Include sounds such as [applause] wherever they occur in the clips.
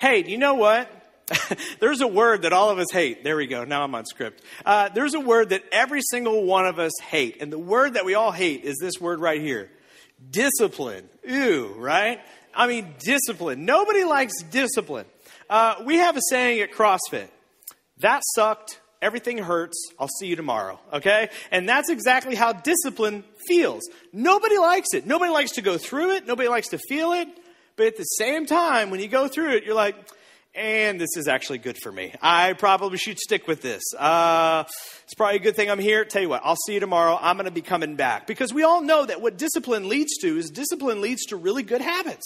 Hey, do you know what? [laughs] there's a word that all of us hate. There we go. Now I'm on script. Uh, there's a word that every single one of us hate. And the word that we all hate is this word right here discipline. Ew, right? I mean, discipline. Nobody likes discipline. Uh, we have a saying at CrossFit that sucked. Everything hurts. I'll see you tomorrow. Okay? And that's exactly how discipline feels. Nobody likes it. Nobody likes to go through it. Nobody likes to feel it. But at the same time, when you go through it, you're like, and this is actually good for me. I probably should stick with this. Uh, it's probably a good thing I'm here. Tell you what, I'll see you tomorrow. I'm going to be coming back. Because we all know that what discipline leads to is discipline leads to really good habits,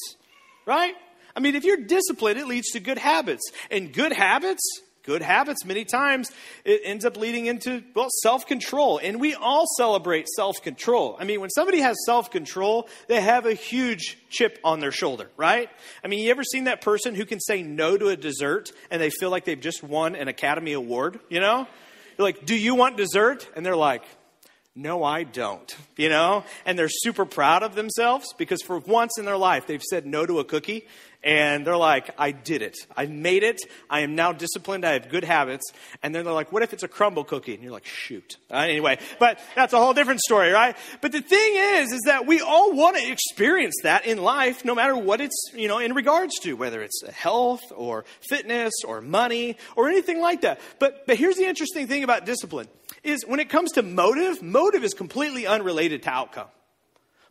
right? I mean, if you're disciplined, it leads to good habits. And good habits good habits, many times it ends up leading into, well, self control. And we all celebrate self control. I mean, when somebody has self control, they have a huge chip on their shoulder, right? I mean, you ever seen that person who can say no to a dessert and they feel like they've just won an Academy Award, you know? You're like, do you want dessert? And they're like, no, I don't, you know? And they're super proud of themselves because for once in their life, they've said no to a cookie and they're like, I did it. I made it. I am now disciplined. I have good habits. And then they're like, what if it's a crumble cookie? And you're like, shoot. Uh, anyway, but that's a whole different story, right? But the thing is, is that we all want to experience that in life, no matter what it's, you know, in regards to, whether it's health or fitness or money or anything like that. But, but here's the interesting thing about discipline is when it comes to motive, motive is completely unrelated to outcome.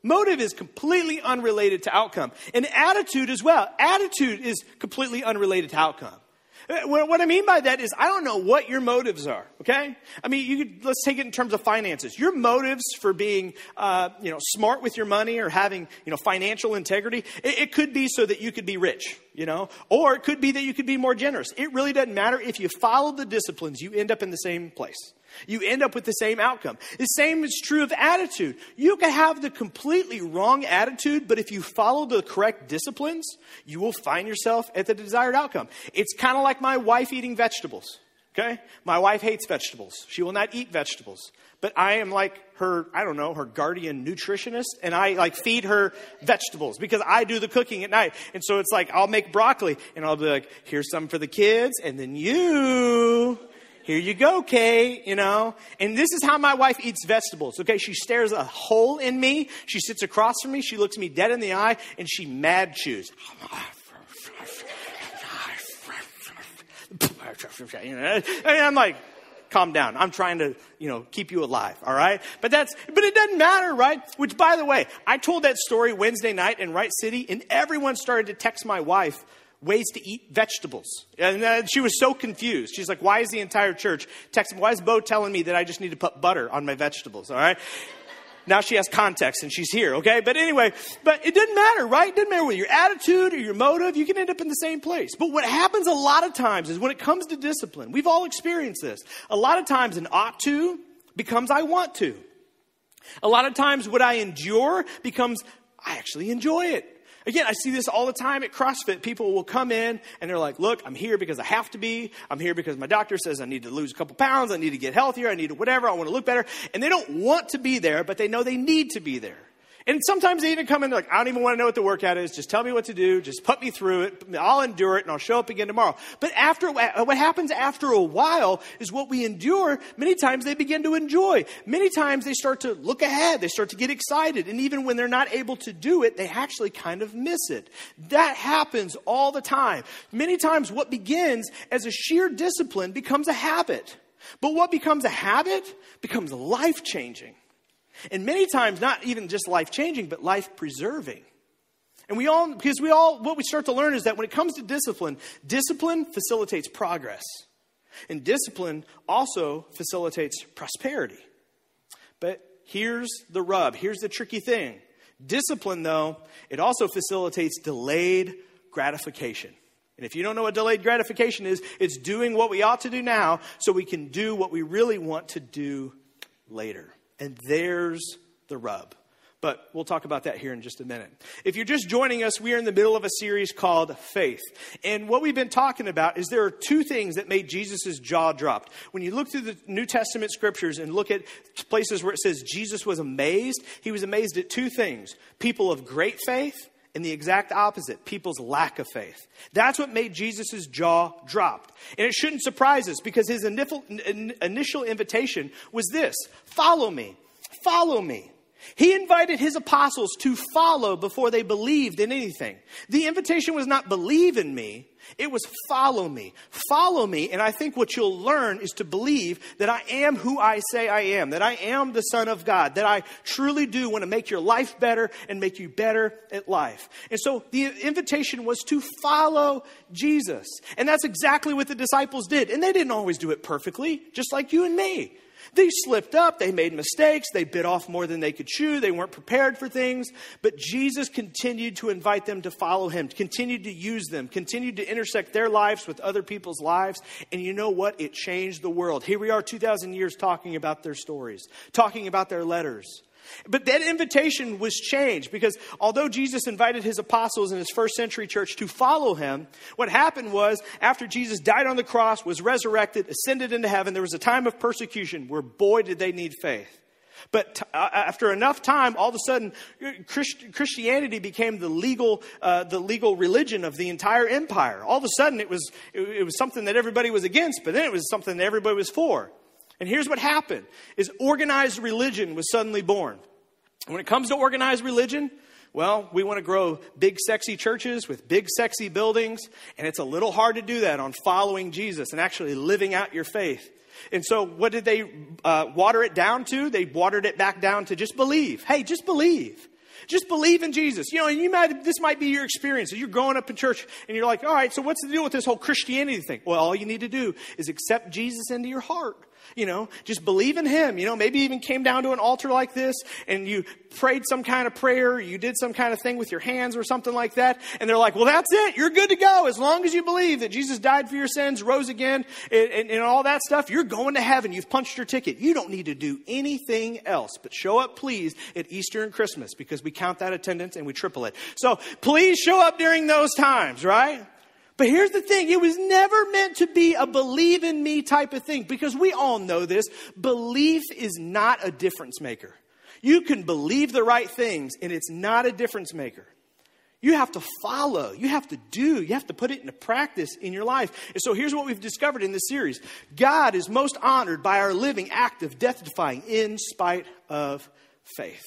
Motive is completely unrelated to outcome. And attitude as well. Attitude is completely unrelated to outcome. Uh, what I mean by that is, I don't know what your motives are. Okay, I mean, you could, let's take it in terms of finances. Your motives for being, uh, you know, smart with your money or having, you know, financial integrity. It, it could be so that you could be rich, you know, or it could be that you could be more generous. It really doesn't matter if you follow the disciplines. You end up in the same place. You end up with the same outcome. The same is true of attitude. You can have the completely wrong attitude, but if you follow the correct disciplines, you will find yourself at the desired outcome. It's kind of like my wife eating vegetables. Okay? My wife hates vegetables. She will not eat vegetables. But I am like her, I don't know, her guardian nutritionist, and I like feed her vegetables because I do the cooking at night. And so it's like I'll make broccoli and I'll be like, here's some for the kids, and then you here you go, Kay, you know. And this is how my wife eats vegetables, okay? She stares a hole in me. She sits across from me. She looks me dead in the eye and she mad chews. And I'm like, calm down. I'm trying to, you know, keep you alive, all right? But that's, but it doesn't matter, right? Which, by the way, I told that story Wednesday night in Wright City, and everyone started to text my wife ways to eat vegetables. And uh, she was so confused. She's like, why is the entire church texting? Why is Bo telling me that I just need to put butter on my vegetables? All right. Now she has context and she's here, okay? But anyway, but it didn't matter, right? It didn't matter with your attitude or your motive, you can end up in the same place. But what happens a lot of times is when it comes to discipline, we've all experienced this. A lot of times an ought to becomes I want to. A lot of times what I endure becomes I actually enjoy it. Again, I see this all the time at CrossFit. People will come in and they're like, look, I'm here because I have to be. I'm here because my doctor says I need to lose a couple pounds. I need to get healthier. I need to whatever. I want to look better. And they don't want to be there, but they know they need to be there. And sometimes they even come in, they're like, I don't even want to know what the workout is. Just tell me what to do. Just put me through it. I'll endure it and I'll show up again tomorrow. But after, uh, what happens after a while is what we endure, many times they begin to enjoy. Many times they start to look ahead. They start to get excited. And even when they're not able to do it, they actually kind of miss it. That happens all the time. Many times what begins as a sheer discipline becomes a habit. But what becomes a habit becomes life changing. And many times, not even just life changing, but life preserving. And we all, because we all, what we start to learn is that when it comes to discipline, discipline facilitates progress. And discipline also facilitates prosperity. But here's the rub, here's the tricky thing. Discipline, though, it also facilitates delayed gratification. And if you don't know what delayed gratification is, it's doing what we ought to do now so we can do what we really want to do later. And there's the rub. But we'll talk about that here in just a minute. If you're just joining us, we are in the middle of a series called Faith. And what we've been talking about is there are two things that made Jesus' jaw drop. When you look through the New Testament scriptures and look at places where it says Jesus was amazed, he was amazed at two things people of great faith and the exact opposite people's lack of faith. That's what made Jesus' jaw drop. And it shouldn't surprise us because his initial invitation was this follow me, follow me. He invited his apostles to follow before they believed in anything. The invitation was not believe in me, it was follow me. Follow me, and I think what you'll learn is to believe that I am who I say I am, that I am the Son of God, that I truly do want to make your life better and make you better at life. And so the invitation was to follow Jesus. And that's exactly what the disciples did. And they didn't always do it perfectly, just like you and me. They slipped up, they made mistakes, they bit off more than they could chew, they weren't prepared for things, but Jesus continued to invite them to follow him, continued to use them, continued to intersect their lives with other people's lives, and you know what? It changed the world. Here we are 2,000 years talking about their stories, talking about their letters. But that invitation was changed because although Jesus invited his apostles in his first century church to follow him, what happened was after Jesus died on the cross, was resurrected, ascended into heaven, there was a time of persecution where, boy, did they need faith. But t- uh, after enough time, all of a sudden, Christ- Christianity became the legal, uh, the legal religion of the entire empire. All of a sudden, it was, it, it was something that everybody was against, but then it was something that everybody was for. And here's what happened is organized religion was suddenly born. When it comes to organized religion, well, we want to grow big, sexy churches with big, sexy buildings, and it's a little hard to do that on following Jesus and actually living out your faith. And so, what did they uh, water it down to? They watered it back down to just believe. Hey, just believe. Just believe in Jesus. You know, and you might, this might be your experience. You're growing up in church and you're like, all right, so what's the deal with this whole Christianity thing? Well, all you need to do is accept Jesus into your heart. You know, just believe in Him. You know, maybe even came down to an altar like this and you prayed some kind of prayer, you did some kind of thing with your hands or something like that. And they're like, well, that's it. You're good to go. As long as you believe that Jesus died for your sins, rose again, and, and, and all that stuff, you're going to heaven. You've punched your ticket. You don't need to do anything else but show up, please, at Easter and Christmas because we count that attendance and we triple it. So please show up during those times, right? But here's the thing it was never meant to be a believe in me type of thing because we all know this. Belief is not a difference maker. You can believe the right things and it's not a difference maker. You have to follow, you have to do, you have to put it into practice in your life. And so here's what we've discovered in this series God is most honored by our living, active, death defying, in spite of faith.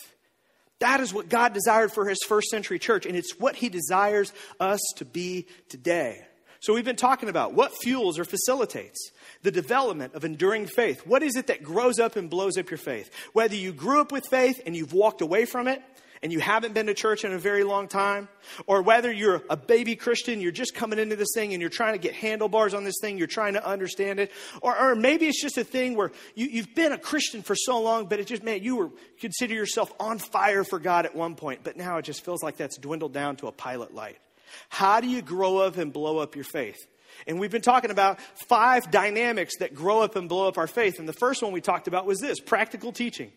That is what God desired for his first century church, and it's what he desires us to be today. So, we've been talking about what fuels or facilitates the development of enduring faith. What is it that grows up and blows up your faith? Whether you grew up with faith and you've walked away from it, and you haven't been to church in a very long time, or whether you're a baby Christian, you're just coming into this thing and you're trying to get handlebars on this thing, you're trying to understand it, or, or maybe it's just a thing where you, you've been a Christian for so long, but it just, man, you were consider yourself on fire for God at one point, but now it just feels like that's dwindled down to a pilot light. How do you grow up and blow up your faith? And we've been talking about five dynamics that grow up and blow up our faith. And the first one we talked about was this practical teaching.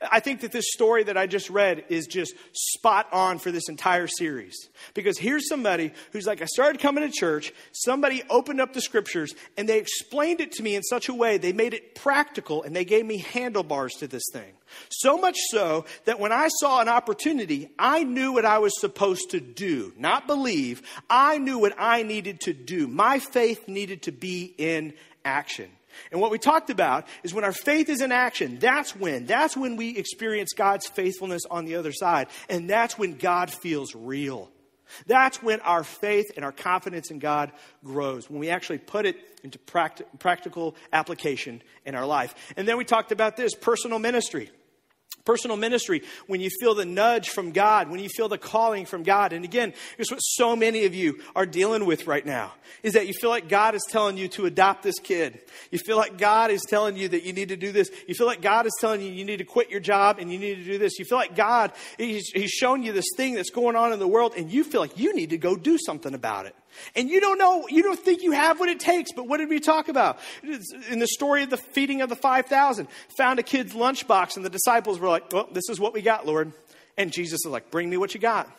I think that this story that I just read is just spot on for this entire series. Because here's somebody who's like, I started coming to church, somebody opened up the scriptures, and they explained it to me in such a way, they made it practical, and they gave me handlebars to this thing. So much so that when I saw an opportunity, I knew what I was supposed to do, not believe. I knew what I needed to do. My faith needed to be in action. And what we talked about is when our faith is in action, that's when, that's when we experience God's faithfulness on the other side. And that's when God feels real. That's when our faith and our confidence in God grows, when we actually put it into practi- practical application in our life. And then we talked about this personal ministry. Personal ministry, when you feel the nudge from God, when you feel the calling from God. And again, here's what so many of you are dealing with right now is that you feel like God is telling you to adopt this kid. You feel like God is telling you that you need to do this. You feel like God is telling you you need to quit your job and you need to do this. You feel like God, He's, he's showing you this thing that's going on in the world and you feel like you need to go do something about it. And you don't know, you don't think you have what it takes, but what did we talk about? In the story of the feeding of the 5,000, found a kid's lunchbox, and the disciples were like, Well, this is what we got, Lord. And Jesus is like, Bring me what you got.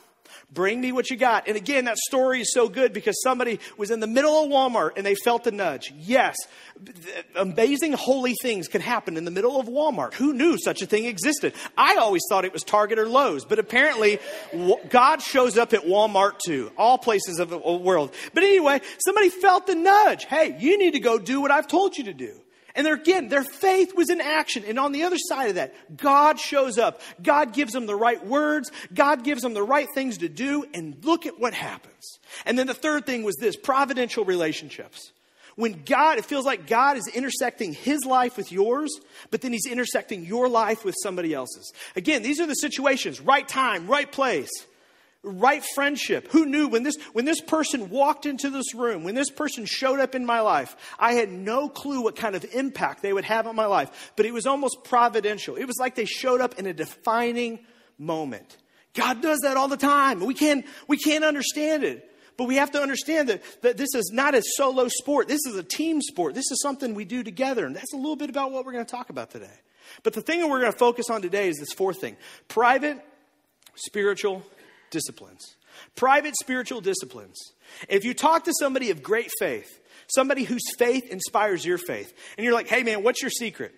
Bring me what you got. And again, that story is so good because somebody was in the middle of Walmart and they felt the nudge. Yes, amazing holy things can happen in the middle of Walmart. Who knew such a thing existed? I always thought it was Target or Lowe's, but apparently God shows up at Walmart too, all places of the world. But anyway, somebody felt the nudge. Hey, you need to go do what I've told you to do. And again, their faith was in action. And on the other side of that, God shows up. God gives them the right words. God gives them the right things to do. And look at what happens. And then the third thing was this providential relationships. When God, it feels like God is intersecting his life with yours, but then he's intersecting your life with somebody else's. Again, these are the situations right time, right place right friendship. Who knew when this, when this person walked into this room, when this person showed up in my life, I had no clue what kind of impact they would have on my life, but it was almost providential. It was like they showed up in a defining moment. God does that all the time. We can't, we can't understand it. But we have to understand that, that this is not a solo sport. This is a team sport. This is something we do together. And that's a little bit about what we're going to talk about today. But the thing that we're going to focus on today is this fourth thing private, spiritual, disciplines. Private spiritual disciplines. If you talk to somebody of great faith, somebody whose faith inspires your faith, and you're like, hey man, what's your secret?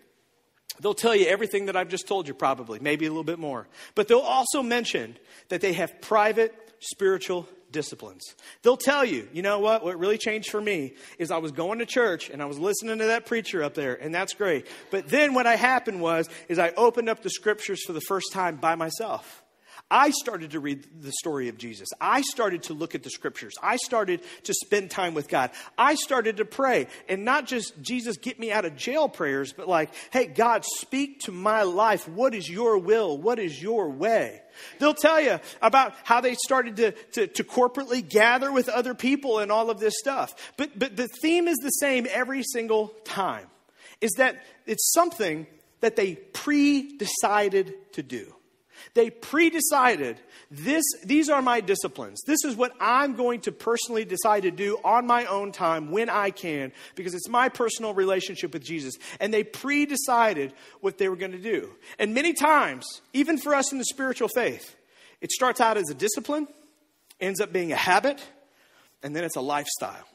They'll tell you everything that I've just told you, probably, maybe a little bit more. But they'll also mention that they have private spiritual disciplines. They'll tell you, you know what, what really changed for me is I was going to church and I was listening to that preacher up there, and that's great. But then what I happened was, is I opened up the scriptures for the first time by myself. I started to read the story of Jesus. I started to look at the scriptures. I started to spend time with God. I started to pray. And not just, Jesus, get me out of jail prayers, but like, hey, God, speak to my life. What is your will? What is your way? They'll tell you about how they started to, to, to, corporately gather with other people and all of this stuff. But, but the theme is the same every single time is that it's something that they pre decided to do. They pre-decided this, these are my disciplines. This is what I'm going to personally decide to do on my own time when I can, because it's my personal relationship with Jesus. And they pre-decided what they were going to do. And many times, even for us in the spiritual faith, it starts out as a discipline, ends up being a habit, and then it's a lifestyle.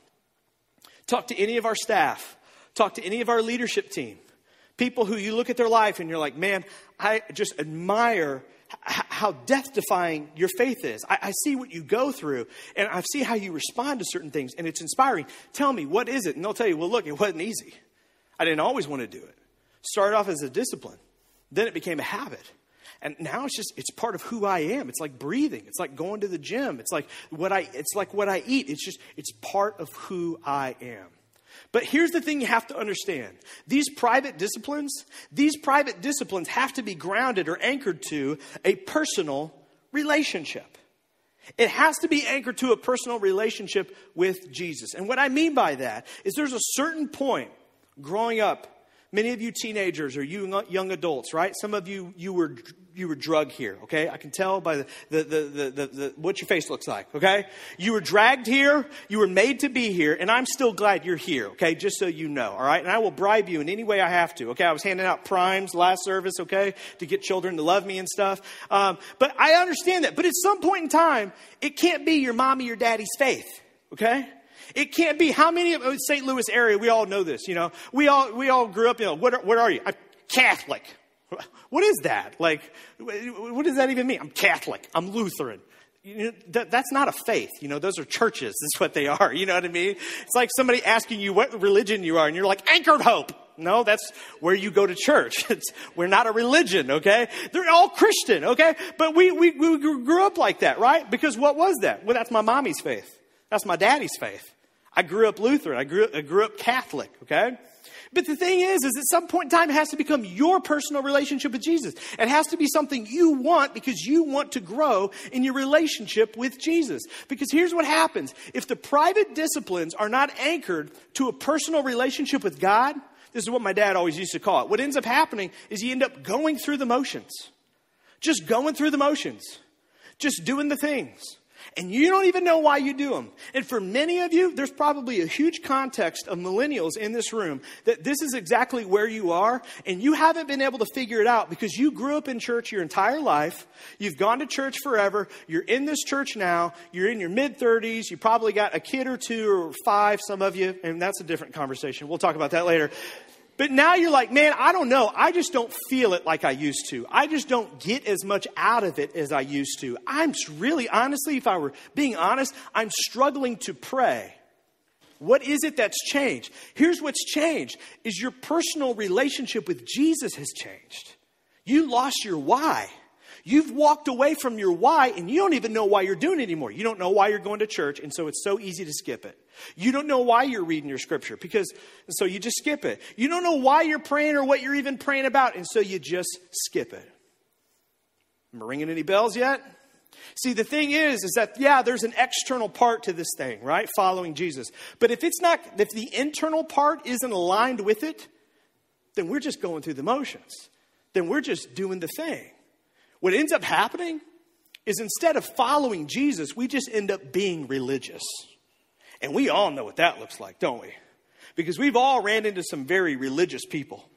Talk to any of our staff, talk to any of our leadership team. People who you look at their life and you're like, man, I just admire how death defying your faith is. I, I, see what you go through and I see how you respond to certain things and it's inspiring. Tell me, what is it? And they'll tell you, well, look, it wasn't easy. I didn't always want to do it. Started off as a discipline, then it became a habit. And now it's just it's part of who I am. It's like breathing. It's like going to the gym. It's like what I it's like what I eat. It's just it's part of who I am. But here's the thing you have to understand. These private disciplines, these private disciplines have to be grounded or anchored to a personal relationship. It has to be anchored to a personal relationship with Jesus. And what I mean by that is there's a certain point growing up Many of you teenagers or you young adults, right? Some of you, you were, you were drugged here, okay? I can tell by the, the, the, the, the, what your face looks like, okay? You were dragged here. You were made to be here. And I'm still glad you're here, okay? Just so you know, all right? And I will bribe you in any way I have to, okay? I was handing out primes last service, okay? To get children to love me and stuff. Um, but I understand that. But at some point in time, it can't be your mommy or daddy's faith, okay? It can't be. How many of St. Louis area, we all know this, you know. We all, we all grew up, you know, what are, what are you? I'm Catholic. What is that? Like, what does that even mean? I'm Catholic. I'm Lutheran. You know, that, that's not a faith. You know, those are churches. That's what they are. You know what I mean? It's like somebody asking you what religion you are, and you're like, Anchored Hope. No, that's where you go to church. [laughs] It's, we're not a religion, okay? They're all Christian, okay? But we, we, we grew up like that, right? Because what was that? Well, that's my mommy's faith. That's my daddy's faith. I grew up Lutheran. I grew, I grew up Catholic, okay? But the thing is, is at some point in time, it has to become your personal relationship with Jesus. It has to be something you want because you want to grow in your relationship with Jesus. Because here's what happens. If the private disciplines are not anchored to a personal relationship with God, this is what my dad always used to call it. What ends up happening is you end up going through the motions. Just going through the motions. Just doing the things. And you don't even know why you do them. And for many of you, there's probably a huge context of millennials in this room that this is exactly where you are, and you haven't been able to figure it out because you grew up in church your entire life. You've gone to church forever. You're in this church now. You're in your mid 30s. You probably got a kid or two or five, some of you, and that's a different conversation. We'll talk about that later. But now you're like, man, I don't know. I just don't feel it like I used to. I just don't get as much out of it as I used to. I'm really, honestly, if I were being honest, I'm struggling to pray. What is it that's changed? Here's what's changed is your personal relationship with Jesus has changed. You lost your why. You've walked away from your why and you don't even know why you're doing it anymore. You don't know why you're going to church, and so it's so easy to skip it. You don't know why you're reading your scripture because, so you just skip it. You don't know why you're praying or what you're even praying about, and so you just skip it. Am I ringing any bells yet? See, the thing is, is that, yeah, there's an external part to this thing, right? Following Jesus. But if it's not, if the internal part isn't aligned with it, then we're just going through the motions. Then we're just doing the thing. What ends up happening is instead of following Jesus, we just end up being religious. And we all know what that looks like, don't we? Because we've all ran into some very religious people.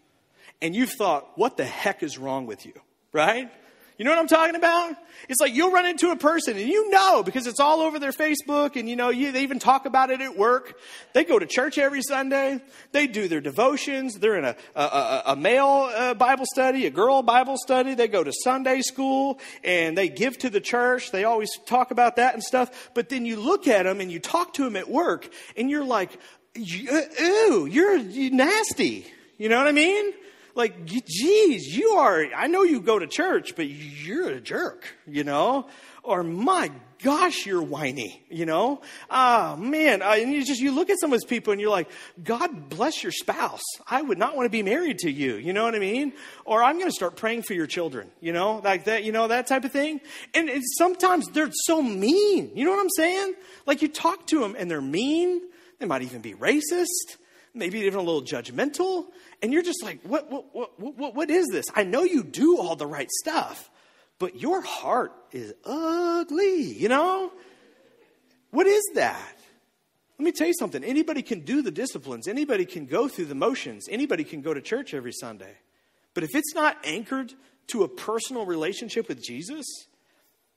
And you've thought, what the heck is wrong with you? Right? You know what I'm talking about? It's like you'll run into a person and you know because it's all over their Facebook and you know you, they even talk about it at work. They go to church every Sunday. They do their devotions. They're in a, a, a male uh, Bible study, a girl Bible study. They go to Sunday school and they give to the church. They always talk about that and stuff. But then you look at them and you talk to them at work and you're like, ooh, you're nasty. You know what I mean? Like, geez, you are, I know you go to church, but you're a jerk, you know? Or my gosh, you're whiny, you know? Ah, man. Uh, and you just, you look at some of those people and you're like, God bless your spouse. I would not want to be married to you. You know what I mean? Or I'm going to start praying for your children, you know, like that, you know, that type of thing. And sometimes they're so mean. You know what I'm saying? Like you talk to them and they're mean. They might even be racist maybe even a little judgmental. And you're just like, what, what, what, what, what is this? I know you do all the right stuff, but your heart is ugly, you know? What is that? Let me tell you something. Anybody can do the disciplines, anybody can go through the motions, anybody can go to church every Sunday. But if it's not anchored to a personal relationship with Jesus,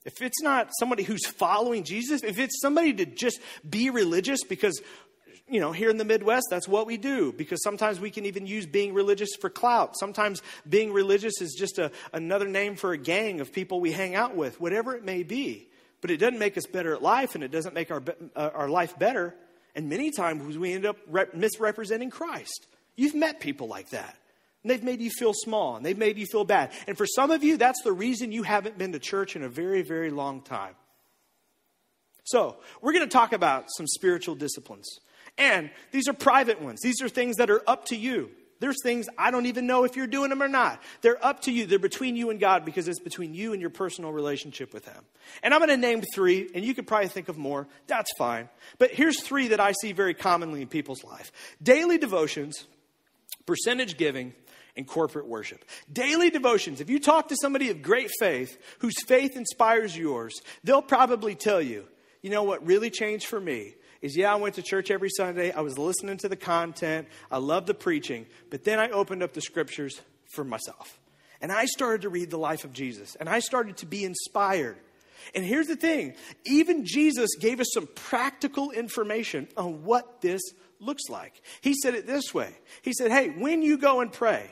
if it's not somebody who's following Jesus, if it's somebody to just be religious because you know, here in the Midwest, that's what we do because sometimes we can even use being religious for clout. Sometimes being religious is just a, another name for a gang of people we hang out with, whatever it may be. But it doesn't make us better at life and it doesn't make our, uh, our life better. And many times we end up rep- misrepresenting Christ. You've met people like that. And they've made you feel small and they've made you feel bad. And for some of you, that's the reason you haven't been to church in a very, very long time. So, we're going to talk about some spiritual disciplines. And these are private ones. These are things that are up to you. There's things I don't even know if you're doing them or not. They're up to you. They're between you and God because it's between you and your personal relationship with Him. And I'm going to name three, and you could probably think of more. That's fine. But here's three that I see very commonly in people's life daily devotions, percentage giving, and corporate worship. Daily devotions. If you talk to somebody of great faith whose faith inspires yours, they'll probably tell you, you know what really changed for me is yeah, I went to church every Sunday. I was listening to the content. I loved the preaching. But then I opened up the scriptures for myself. And I started to read the life of Jesus. And I started to be inspired. And here's the thing even Jesus gave us some practical information on what this looks like. He said it this way He said, Hey, when you go and pray,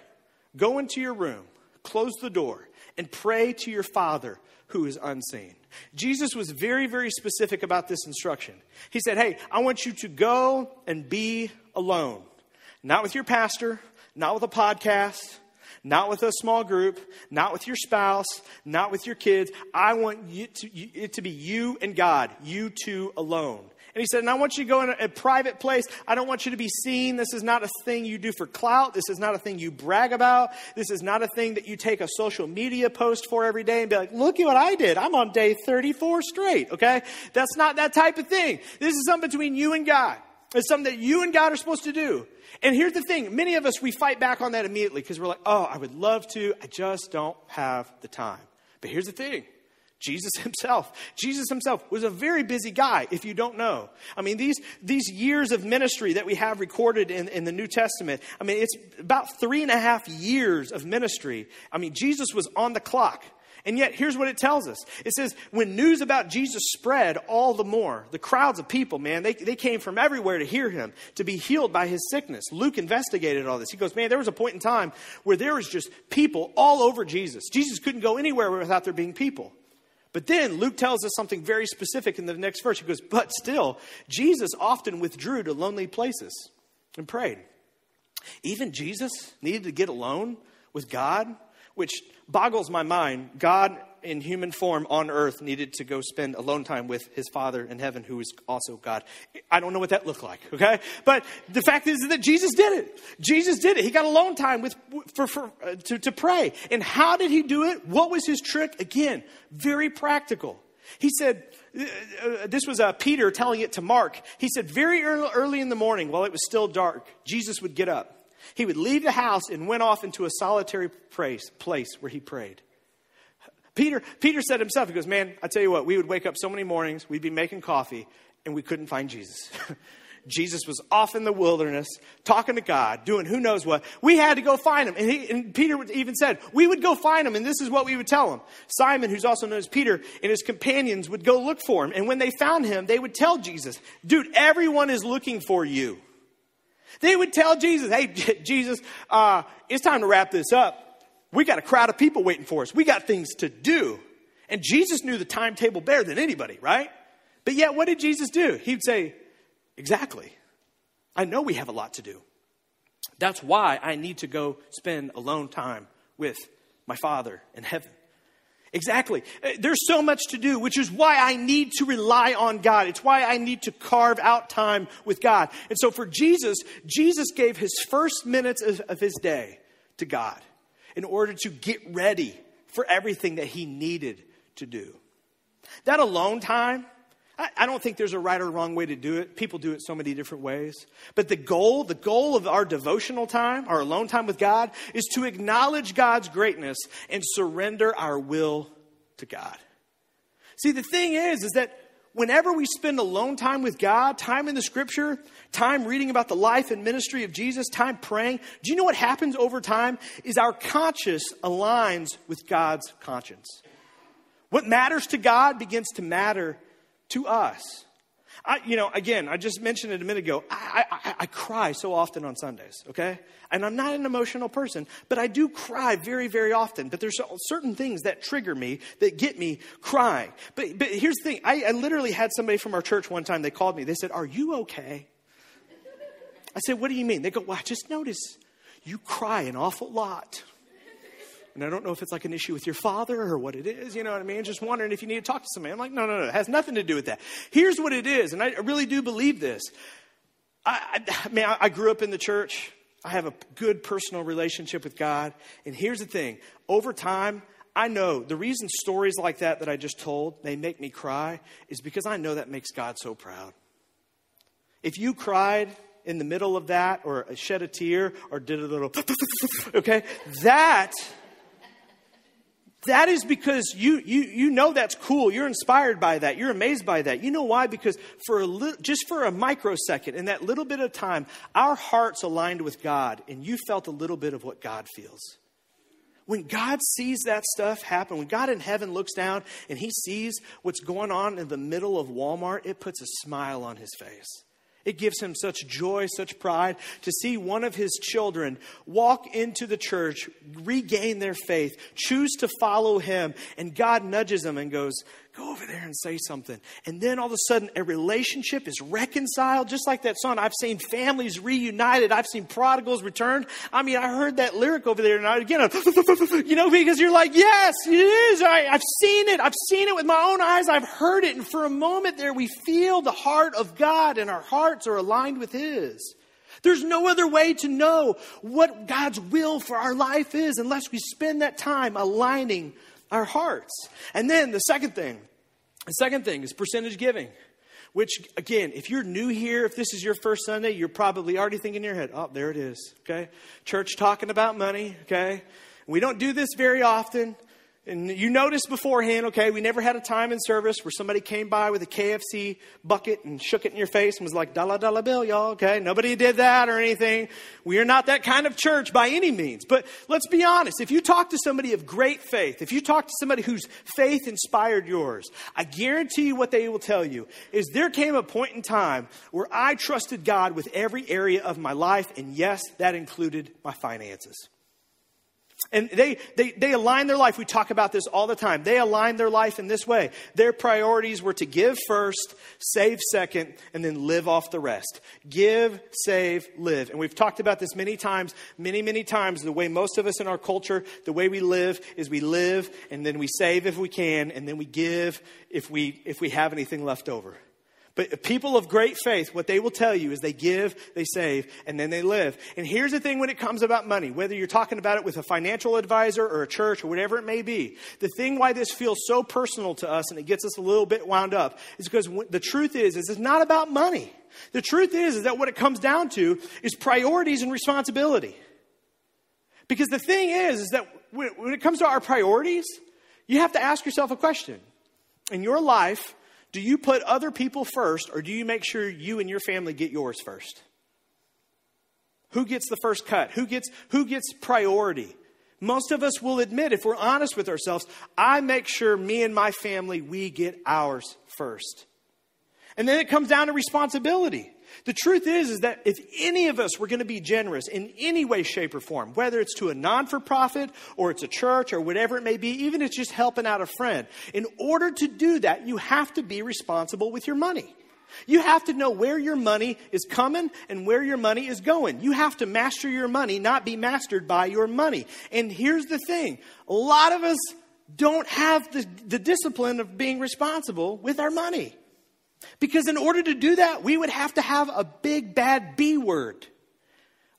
go into your room, close the door, and pray to your Father who is unseen. Jesus was very, very specific about this instruction. He said, Hey, I want you to go and be alone. Not with your pastor, not with a podcast, not with a small group, not with your spouse, not with your kids. I want you to, it to be you and God, you two alone. And he said, and I want you to go in a, a, private place. I don't want you to be seen. This is not a thing you do for clout. This is not a thing you brag about. This is not a thing that you take a social media post for every day and be like, look at what I did. I'm on day 34 straight. Okay. That's not that type of thing. This is something between you and God. It's something that you and God are supposed to do. And here's the thing many of us, we fight back on that immediately because we're like, oh, I would love to. I just don't have the time. But here's the thing Jesus [laughs] himself. Jesus himself was a very busy guy, if you don't know. I mean, these, these years of ministry that we have recorded in, in the New Testament, I mean, it's about three and a half years of ministry. I mean, Jesus was on the clock. And yet, here's what it tells us it says, when news about Jesus spread all the more, the crowds of people, man, they, they came from everywhere to hear him, to be healed by his sickness. Luke investigated all this. He goes, man, there was a point in time where there was just people all over Jesus. Jesus couldn't go anywhere without there being people. But then Luke tells us something very specific in the next verse. He goes, But still, Jesus often withdrew to lonely places and prayed. Even Jesus needed to get alone with God, which boggles my mind. God in human form on earth needed to go spend alone time with his Father in heaven, who is also God. I don't know what that looked like, okay? But the fact is that Jesus did it. Jesus did it. He got alone time with, for, for, uh, to, to pray. And how did he do it? What was his trick? Again, very practical. He said, uh, uh this was uh, Peter telling it to Mark. He said, very early, early in the morning, while it was still dark, Jesus would get up. He would leave the house and went off into a solitary place, place where he prayed. Peter, Peter said himself, he goes, Man, I tell you what, we would wake up so many mornings, we'd be making coffee, and we couldn't find Jesus. [laughs] Jesus was off in the wilderness talking to God, doing who knows what. We had to go find him. And, he, and, Peter even said, We would go find him, and this is what we would tell him. Simon, who's also known as Peter, and his companions would go look for him. And when they found him, they would tell Jesus, Dude, everyone is looking for you. They would tell Jesus, Hey, [laughs] Jesus, uh, it's time to wrap this up we got a crowd of people waiting for us. We got things to do. And Jesus knew the timetable better than anybody, right? But yet, what did Jesus do? He'd say, Exactly. I know we have a lot to do. That's why I need to go spend alone time with my Father in heaven. Exactly. Uh, there's so much to do, which is why I need to rely on God. It's why I need to carve out time with God. And so for Jesus, Jesus gave his first minutes of, of his day to God in order to get ready for everything that he needed to do. That alone time, I, I don't think there's a right or wrong way to do it. People do it so many different ways. But the goal, the goal of our devotional time, our alone time with God, is to acknowledge God's greatness and surrender our will to God. See, the thing is, is that whenever we spend alone time with God, time in the scripture, time reading about the life and ministry of Jesus, time praying, do you know what happens over time? Is our conscience aligns with God's conscience. What matters to God begins to matter to us. I, you know, again, I just mentioned it a minute ago. I, I, I, cry so often on Sundays, okay? And I'm not an emotional person, but I do cry very, very often. But there's certain things that trigger me that get me crying. But, but here's the thing I, I literally had somebody from our church one time, they called me. They said, Are you okay? I said, What do you mean? They go, Well, I just noticed you cry an awful lot. And I don't know if it's like an issue with your father or what it is, you know what I mean? Just wondering if you need to talk to somebody. I'm like, no, no, no, it has nothing to do with that. Here's what it is, and I really do believe this. I, I, man, I grew up in the church. I have a good personal relationship with God. And here's the thing over time, I know the reason stories like that that I just told, they make me cry, is because I know that makes God so proud. If you cried in the middle of that, or shed a tear, or did a little, [laughs] okay, that that is because you, you, you know that's cool. You're inspired by that. You're amazed by that. You know why? Because for a li- just for a microsecond, in that little bit of time, our hearts aligned with God, and you felt a little bit of what God feels. When God sees that stuff happen, when God in heaven looks down and he sees what's going on in the middle of Walmart, it puts a smile on his face. It gives him such joy, such pride to see one of his children walk into the church, regain their faith, choose to follow him, and God nudges them and goes, Go over there and say something. And then all of a sudden, a relationship is reconciled, just like that song. I've seen families reunited. I've seen prodigals returned. I mean, I heard that lyric over there, and I again, [laughs] you know, because you're like, yes, it is. I, I've seen it. I've seen it with my own eyes. I've heard it. And for a moment there, we feel the heart of God, and our hearts are aligned with His. There's no other way to know what God's will for our life is unless we spend that time aligning our hearts. And then the second thing, the second thing is percentage giving. Which, again, if you're new here, if this is your first Sunday, you're probably already thinking in your head, oh, there it is, okay? Church talking about money, okay? We don't do this very often. And you noticed beforehand, okay, we never had a time in service where somebody came by with a KFC bucket and shook it in your face and was like, dollar, dollar bill, y'all, okay? Nobody did that or anything. We are not that kind of church by any means. But let's be honest. If you talk to somebody of great faith, if you talk to somebody whose faith inspired yours, I guarantee you what they will tell you is there came a point in time where I trusted God with every area of my life. And yes, that included my finances. And they, they, they align their life. We talk about this all the time. They align their life in this way. Their priorities were to give first, save second, and then live off the rest. Give, save, live. And we've talked about this many times, many, many times. The way most of us in our culture, the way we live is we live and then we save if we can, and then we give if we, if we have anything left over. But people of great faith, what they will tell you is they give, they save, and then they live. And here's the thing when it comes about money, whether you're talking about it with a financial advisor or a church or whatever it may be, the thing why this feels so personal to us and it gets us a little bit wound up is because the truth is, is it's not about money. The truth is, is that what it comes down to is priorities and responsibility. Because the thing is, is that when it comes to our priorities, you have to ask yourself a question. In your life, do you put other people first, or do you make sure you and your family get yours first? Who gets the first cut? Who gets, who gets priority? Most of us will admit, if we're honest with ourselves, I make sure me and my family, we get ours first. And then it comes down to responsibility. The truth is, is that if any of us were going to be generous in any way, shape, or form, whether it's to a non for profit or it's a church or whatever it may be, even if it's just helping out a friend, in order to do that, you have to be responsible with your money. You have to know where your money is coming and where your money is going. You have to master your money, not be mastered by your money. And here's the thing a lot of us don't have the, the discipline of being responsible with our money. Because in order to do that, we would have to have a big bad B word.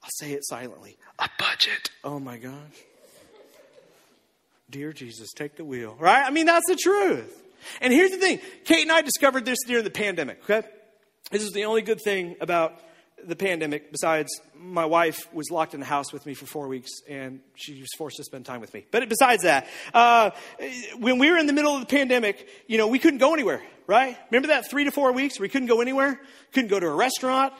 I'll say it silently a budget. Oh my gosh. Dear Jesus, take the wheel, right? I mean, that's the truth. And here's the thing Kate and I discovered this during the pandemic, okay? This is the only good thing about the pandemic, besides my wife was locked in the house with me for four weeks and she was forced to spend time with me. But besides that, uh, when we were in the middle of the pandemic, you know, we couldn't go anywhere, right? Remember that three to four weeks we couldn't go anywhere? Couldn't go to a restaurant.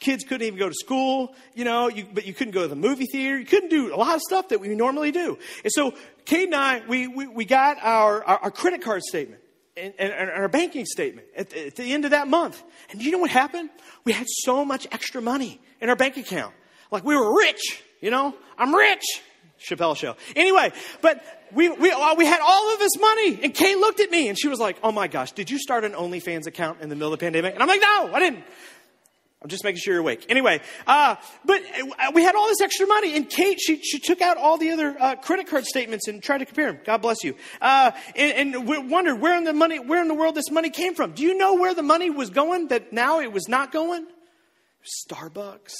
Kids couldn't even go to school, you know, you, but you couldn't go to the movie theater. You couldn't do a lot of stuff that we normally do. And so Kate and I, we, we, we got our, our, our credit card statement and, and, and our banking statement at the, at the end of that month. And you know what happened? We had so much extra money in our bank account. Like we were rich, you know? I'm rich. Chappelle show. Anyway, but we, we, uh, we had all of this money. And Kate looked at me and she was like, Oh my gosh, did you start an OnlyFans account in the middle of the pandemic? And I'm like, No, I didn't. I'm just making sure you're awake. Anyway, uh, but uh, we had all this extra money, and Kate, she, she took out all the other uh, credit card statements and tried to compare them. God bless you. Uh, and, and wondered where in the money, where in the world this money came from. Do you know where the money was going that now it was not going? Starbucks.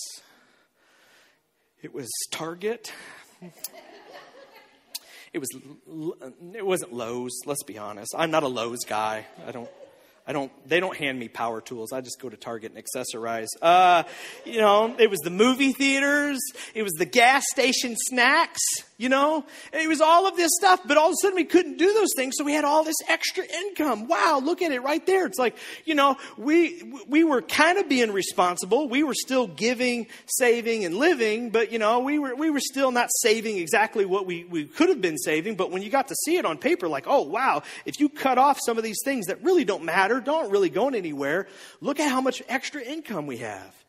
It was Target. It was. It wasn't Lowe's. Let's be honest. I'm not a Lowe's guy. I don't. I don't, they don't hand me power tools. I just go to Target and accessorize. Uh, you know, it was the movie theaters. It was the gas station snacks, you know. It was all of this stuff, but all of a sudden we couldn't do those things. So we had all this extra income. Wow, look at it right there. It's like, you know, we, we were kind of being responsible. We were still giving, saving, and living, but, you know, we were, we were still not saving exactly what we, we could have been saving. But when you got to see it on paper, like, oh, wow, if you cut off some of these things that really don't matter, don't really go anywhere. Look at how much extra income we have.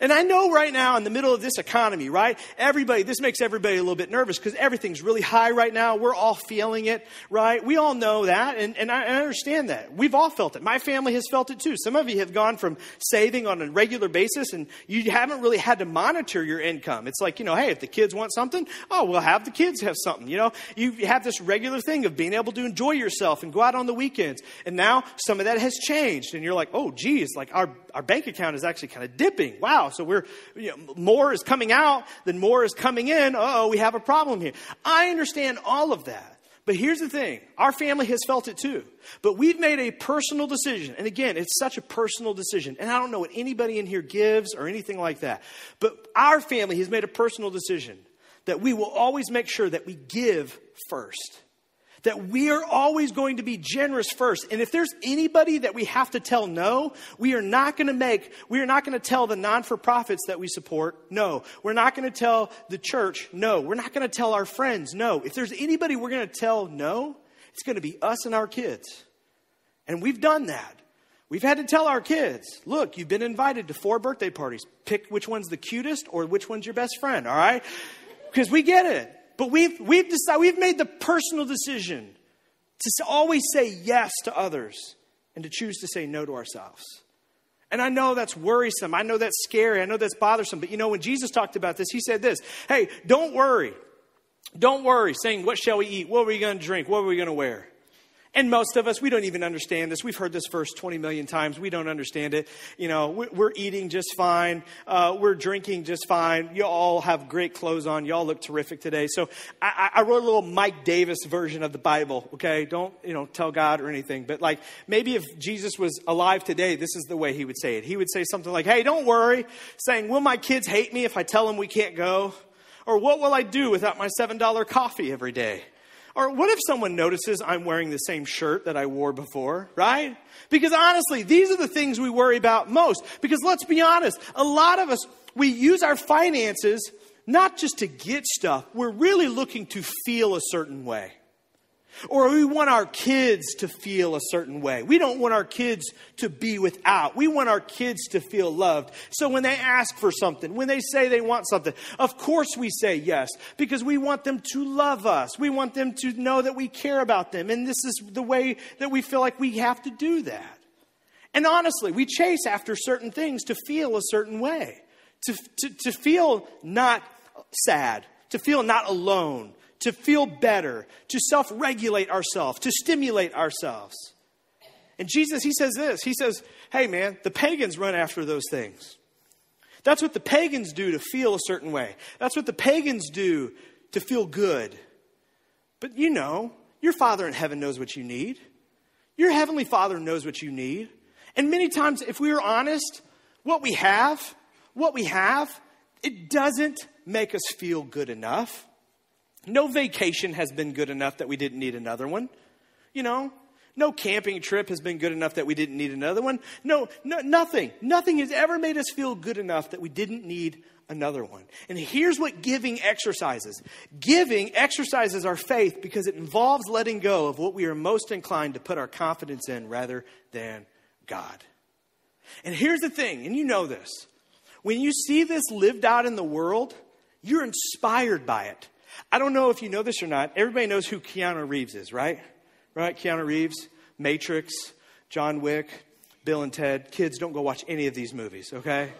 And I know right now in the middle of this economy, right? Everybody, this makes everybody a little bit nervous because everything's really high right now. We're all feeling it, right? We all know that, and, and I, understand that. We've all felt it. My family has felt it too. Some of you have gone from saving on a regular basis and you haven't really had to monitor your income. It's like, you know, hey, if the kids want something, oh, we'll have the kids have something. You know, you have this regular thing of being able to enjoy yourself and go out on the weekends. And now some of that has changed, and you're like, oh, geez, like our, our bank account is actually kind of dipping. Wow so we're, you know, more is coming out than more is coming in. oh, we have a problem here. I understand all of that. But here's the thing our family has felt it too. But we've made a personal decision. And again, it's such a personal decision. And I don't know what anybody in here gives or anything like that. But our family has made a personal decision that we will always make sure that we give first. That we are always going to be generous first. And if there's anybody that we have to tell no, we are not going to make, we are not going to tell the non for profits that we support no. We're not going to tell the church no. We're not going to tell our friends no. If there's anybody we're going to tell no, it's going to be us and our kids. And we've done that. We've had to tell our kids, look, you've been invited to four birthday parties. Pick which one's the cutest or which one's your best friend, all right? Because we get it. But we've, we've decided, we've made the personal decision to always say yes to others and to choose to say no to ourselves. And I know that's worrisome. I know that's scary. I know that's bothersome. But you know, when Jesus talked about this, he said this Hey, don't worry. Don't worry, saying, What shall we eat? What are we going to drink? What are we going to wear? And most of us, we don't even understand this. We've heard this verse 20 million times. We don't understand it. You know, we're eating just fine. Uh, we're drinking just fine. You all have great clothes on. You all look terrific today. So I, I wrote a little Mike Davis version of the Bible, okay? Don't, you know, tell God or anything. But like, maybe if Jesus was alive today, this is the way he would say it. He would say something like, hey, don't worry, saying, will my kids hate me if I tell them we can't go? Or what will I do without my $7 coffee every day? Or what if someone notices I'm wearing the same shirt that I wore before, right? Because honestly, these are the things we worry about most. Because let's be honest, a lot of us, we use our finances not just to get stuff, we're really looking to feel a certain way. Or we want our kids to feel a certain way. We don't want our kids to be without. We want our kids to feel loved. So when they ask for something, when they say they want something, of course we say yes because we want them to love us. We want them to know that we care about them. And this is the way that we feel like we have to do that. And honestly, we chase after certain things to feel a certain way, to, to, to feel not sad, to feel not alone, to feel better, to self regulate ourselves, to stimulate ourselves. And Jesus, he says this He says, Hey, man, the pagans run after those things. That's what the pagans do to feel a certain way. That's what the pagans do to feel good. But you know, your Father in heaven knows what you need. Your Heavenly Father knows what you need. And many times, if we are honest, what we have, what we have, it doesn't make us feel good enough. No vacation has been good enough that we didn't need another one. You know, no camping trip has been good enough that we didn't need another one. No, no, nothing. Nothing has ever made us feel good enough that we didn't need another one. And here's what giving exercises giving exercises our faith because it involves letting go of what we are most inclined to put our confidence in rather than God. And here's the thing, and you know this when you see this lived out in the world, you're inspired by it. I don't know if you know this or not. Everybody knows who Keanu Reeves is, right? Right? Keanu Reeves, Matrix, John Wick, Bill and Ted. Kids, don't go watch any of these movies, okay?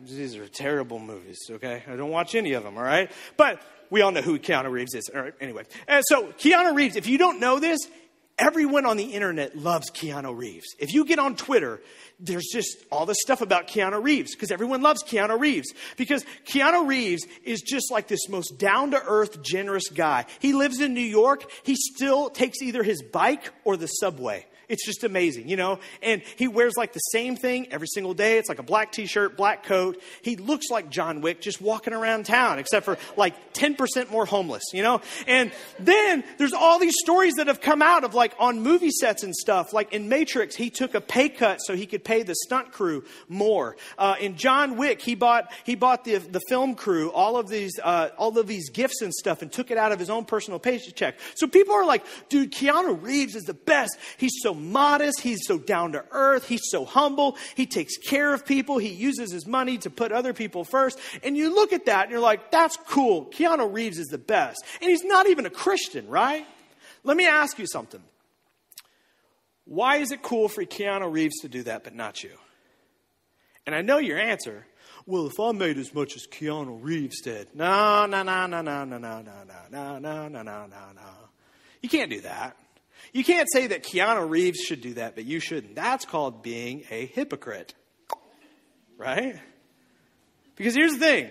These are terrible movies, okay? I don't watch any of them, all right? But we all know who Keanu Reeves is. All right, anyway. And so, Keanu Reeves, if you don't know this, everyone on the internet loves Keanu Reeves. If you get on Twitter, there's just all this stuff about Keanu Reeves because everyone loves Keanu Reeves because Keanu Reeves is just like this most down to earth, generous guy. He lives in New York. He still takes either his bike or the subway. It's just amazing, you know? And he wears like the same thing every single day. It's like a black t shirt, black coat. He looks like John Wick just walking around town, except for like 10% more homeless, you know? And then there's all these stories that have come out of like on movie sets and stuff. Like in Matrix, he took a pay cut so he could pay the stunt crew more. Uh, in John Wick, he bought, he bought the, the film crew all of these, uh, all of these gifts and stuff and took it out of his own personal paycheck. So people are like, dude, Keanu Reeves is the best. He's so modest. He's so down to earth. He's so humble. He takes care of people. He uses his money to put other people first. And you look at that and you're like, that's cool. Keanu Reeves is the best. And he's not even a Christian, right? Let me ask you something. Why is it cool for Keanu Reeves to do that, but not you? And I know your answer. Well, if I made as much as Keanu Reeves did, no, no, no, no, no, no, no, no, no, no, no, no, no, no. You can't do that. You can't say that Keanu Reeves should do that, but you shouldn't. That's called being a hypocrite. Right? Because here's the thing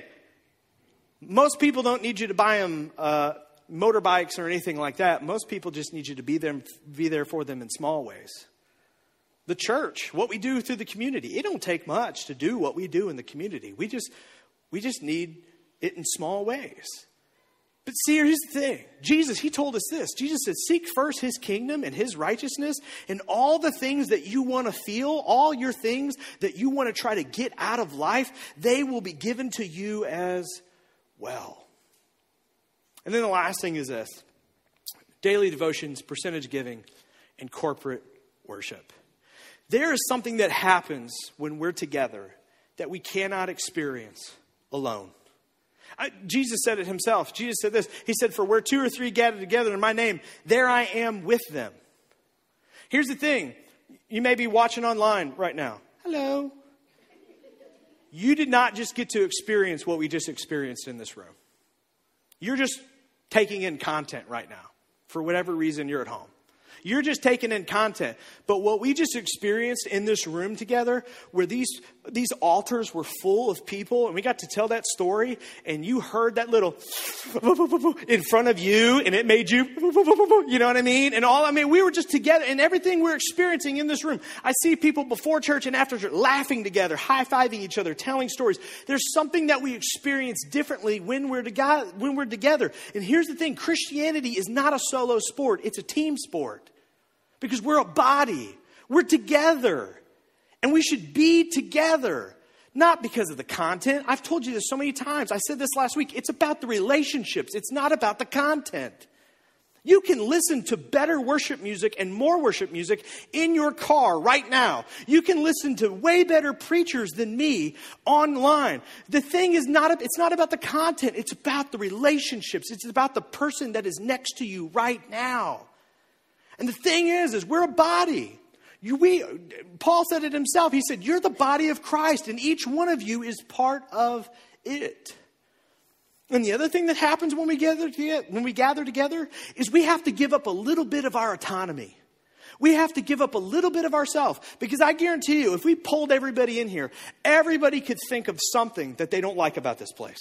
most people don't need you to buy them uh, motorbikes or anything like that. Most people just need you to be there, be there for them in small ways. The church, what we do through the community, it don't take much to do what we do in the community. We just, we just need it in small ways. But see, here's the thing Jesus, he told us this. Jesus said, Seek first his kingdom and his righteousness, and all the things that you want to feel, all your things that you want to try to get out of life, they will be given to you as well. And then the last thing is this daily devotions, percentage giving, and corporate worship. There is something that happens when we're together that we cannot experience alone. I, Jesus said it himself. Jesus said this He said, For where two or three gather together in my name, there I am with them. Here's the thing you may be watching online right now. Hello. You did not just get to experience what we just experienced in this room. You're just taking in content right now. For whatever reason, you're at home. You're just taking in content. But what we just experienced in this room together, where these, these altars were full of people, and we got to tell that story, and you heard that little [laughs] in front of you, and it made you, [laughs] you know what I mean? And all, I mean, we were just together, and everything we're experiencing in this room. I see people before church and after church laughing together, high fiving each other, telling stories. There's something that we experience differently when we're, together, when we're together. And here's the thing Christianity is not a solo sport, it's a team sport because we're a body. We're together. And we should be together, not because of the content. I've told you this so many times. I said this last week. It's about the relationships, it's not about the content. You can listen to better worship music and more worship music in your car right now. You can listen to way better preachers than me online. The thing is not, it's not about the content, it's about the relationships. It's about the person that is next to you right now. And the thing is, is we're a body. We, Paul said it himself. He said, You're the body of Christ, and each one of you is part of it. And the other thing that happens when we gather together, when we gather together is we have to give up a little bit of our autonomy. We have to give up a little bit of ourselves because I guarantee you, if we pulled everybody in here, everybody could think of something that they don't like about this place.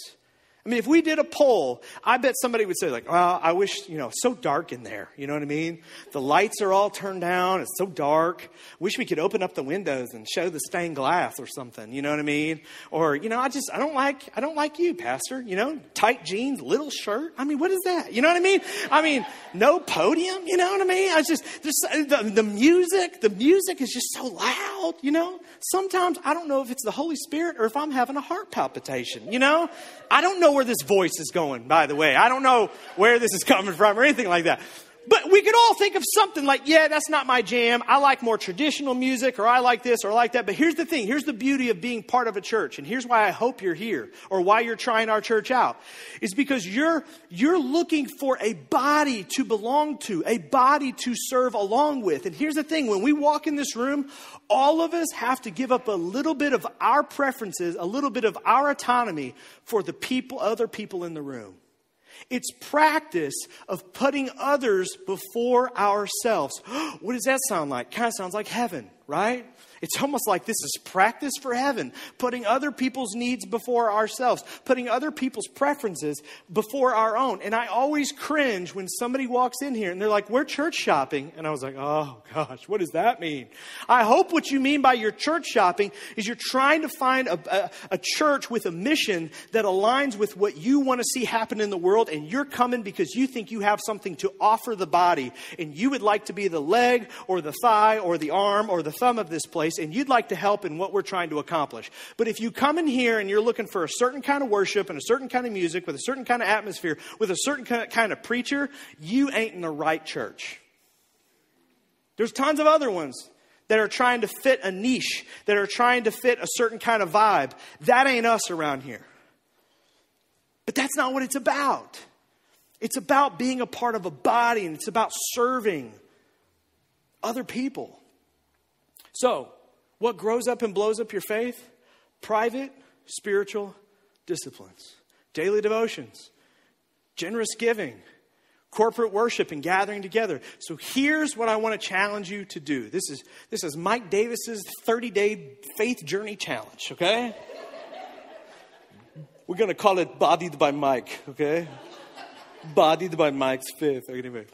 I mean, if we did a poll, I bet somebody would say, like, well, I wish, you know, so dark in there. You know what I mean? The lights are all turned down. It's so dark. Wish we could open up the windows and show the stained glass or something. You know what I mean? Or, you know, I just, I don't like, I don't like you, Pastor. You know, tight jeans, little shirt. I mean, what is that? You know what I mean? I mean, no podium. You know what I mean? I just, just uh, the, the music, the music is just so loud, you know? Sometimes I don't know if it's the Holy Spirit or if I'm having a heart palpitation, you know? I don't know where this voice is going, by the way. I don't know where this is coming from or anything like that. But we could all think of something like, yeah, that's not my jam. I like more traditional music, or I like this, or I like that. But here's the thing here's the beauty of being part of a church. And here's why I hope you're here, or why you're trying our church out. Is because you're, you're looking for a body to belong to, a body to serve along with. And here's the thing when we walk in this room, all of us have to give up a little bit of our preferences, a little bit of our autonomy for the people, other people in the room. It's practice of putting others before ourselves. [gasps] what does that sound like? Kind of sounds like heaven, right? It's almost like this is practice for heaven, putting other people's needs before ourselves, putting other people's preferences before our own. And I always cringe when somebody walks in here and they're like, We're church shopping. And I was like, Oh gosh, what does that mean? I hope what you mean by your church shopping is you're trying to find a, a, a church with a mission that aligns with what you want to see happen in the world. And you're coming because you think you have something to offer the body. And you would like to be the leg or the thigh or the arm or the thumb of this place place and you'd like to help in what we're trying to accomplish. But if you come in here and you're looking for a certain kind of worship and a certain kind of music with a certain kind of atmosphere, with a certain kind of preacher, you ain't in the right church. There's tons of other ones that are trying to fit a niche, that are trying to fit a certain kind of vibe. That ain't us around here. But that's not what it's about. It's about being a part of a body and it's about serving other people. So, what grows up and blows up your faith? Private, spiritual disciplines, daily devotions, generous giving, corporate worship and gathering together. So here's what I want to challenge you to do. This is this is Mike Davis's 30-day faith journey challenge, okay? We're going to call it Bodied by Mike, okay? Bodied by Mike's fifth. Anyway.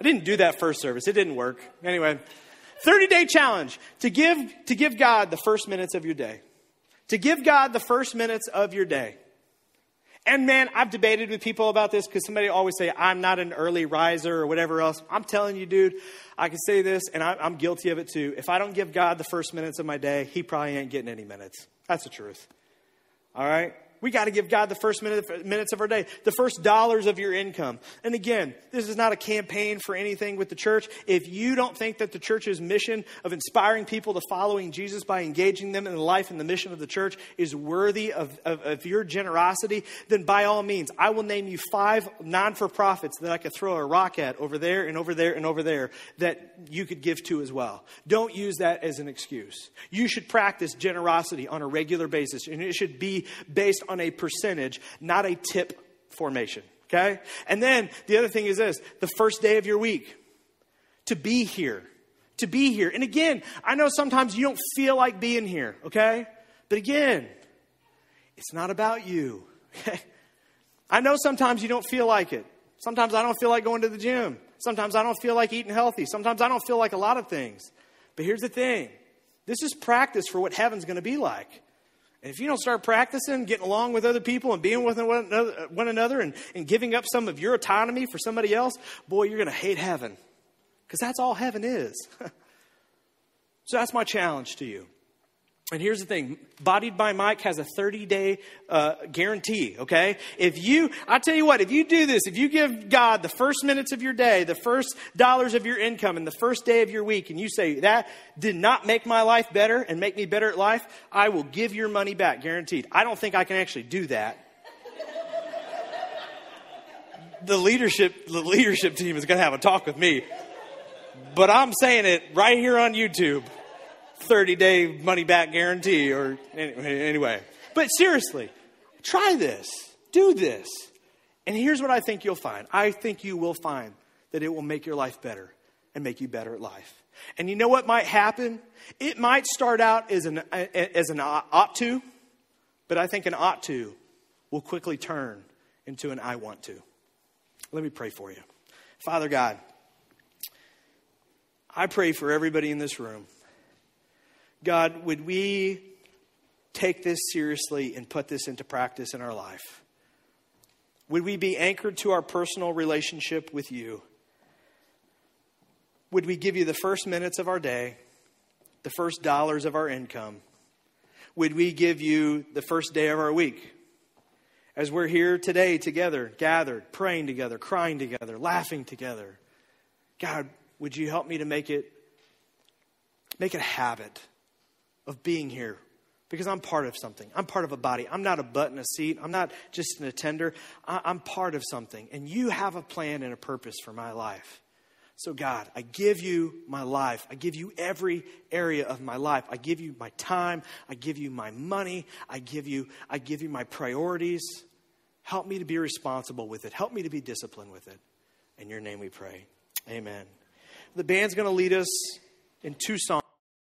I didn't do that first service. It didn't work. Anyway, 30 day challenge to give, to give God the first minutes of your day. To give God the first minutes of your day. And man, I've debated with people about this because somebody always say, I'm not an early riser or whatever else. I'm telling you, dude, I can say this, and I'm guilty of it too. If I don't give God the first minutes of my day, He probably ain't getting any minutes. That's the truth. All right? We got to give God the first minute, minutes of our day, the first dollars of your income. And again, this is not a campaign for anything with the church. If you don't think that the church's mission of inspiring people to following Jesus by engaging them in the life and the mission of the church is worthy of, of, of your generosity, then by all means, I will name you five non for profits that I could throw a rock at over there and over there and over there that you could give to as well. Don't use that as an excuse. You should practice generosity on a regular basis, and it should be based on a percentage, not a tip formation. Okay? And then the other thing is this the first day of your week, to be here. To be here. And again, I know sometimes you don't feel like being here, okay? But again, it's not about you. Okay? I know sometimes you don't feel like it. Sometimes I don't feel like going to the gym. Sometimes I don't feel like eating healthy. Sometimes I don't feel like a lot of things. But here's the thing this is practice for what heaven's going to be like. And if you don't start practicing, getting along with other people and being with one another, one another and, and giving up some of your autonomy for somebody else, boy, you're going to hate heaven. Because that's all heaven is. [laughs] so that's my challenge to you. And here's the thing Bodied by Mike has a 30 day uh, guarantee, okay? If you, I tell you what, if you do this, if you give God the first minutes of your day, the first dollars of your income, and the first day of your week, and you say, that did not make my life better and make me better at life, I will give your money back, guaranteed. I don't think I can actually do that. the leadership, the leadership team is going to have a talk with me. But I'm saying it right here on YouTube. 30 day money back guarantee or anyway. But seriously, try this. Do this. And here's what I think you'll find. I think you will find that it will make your life better and make you better at life. And you know what might happen? It might start out as an, as an ought to, but I think an ought to will quickly turn into an I want to. Let me pray for you. Father God, I pray for everybody in this room. God, would we take this seriously and put this into practice in our life? Would we be anchored to our personal relationship with you? Would we give you the first minutes of our day, the first dollars of our income? Would we give you the first day of our week? As we're here today together, gathered, praying together, crying together, laughing together. God, would you help me to make it make it a habit of being here because I'm part of something. I'm part of a body. I'm not a butt in a seat. I'm not just an attender. I'm part of something. And you have a plan and a purpose for my life. So, God, I give you my life. I give you every area of my life. I give you my time. I give you my money. I give you, I give you my priorities. Help me to be responsible with it. Help me to be disciplined with it. In your name we pray. Amen. The band's going to lead us in two songs.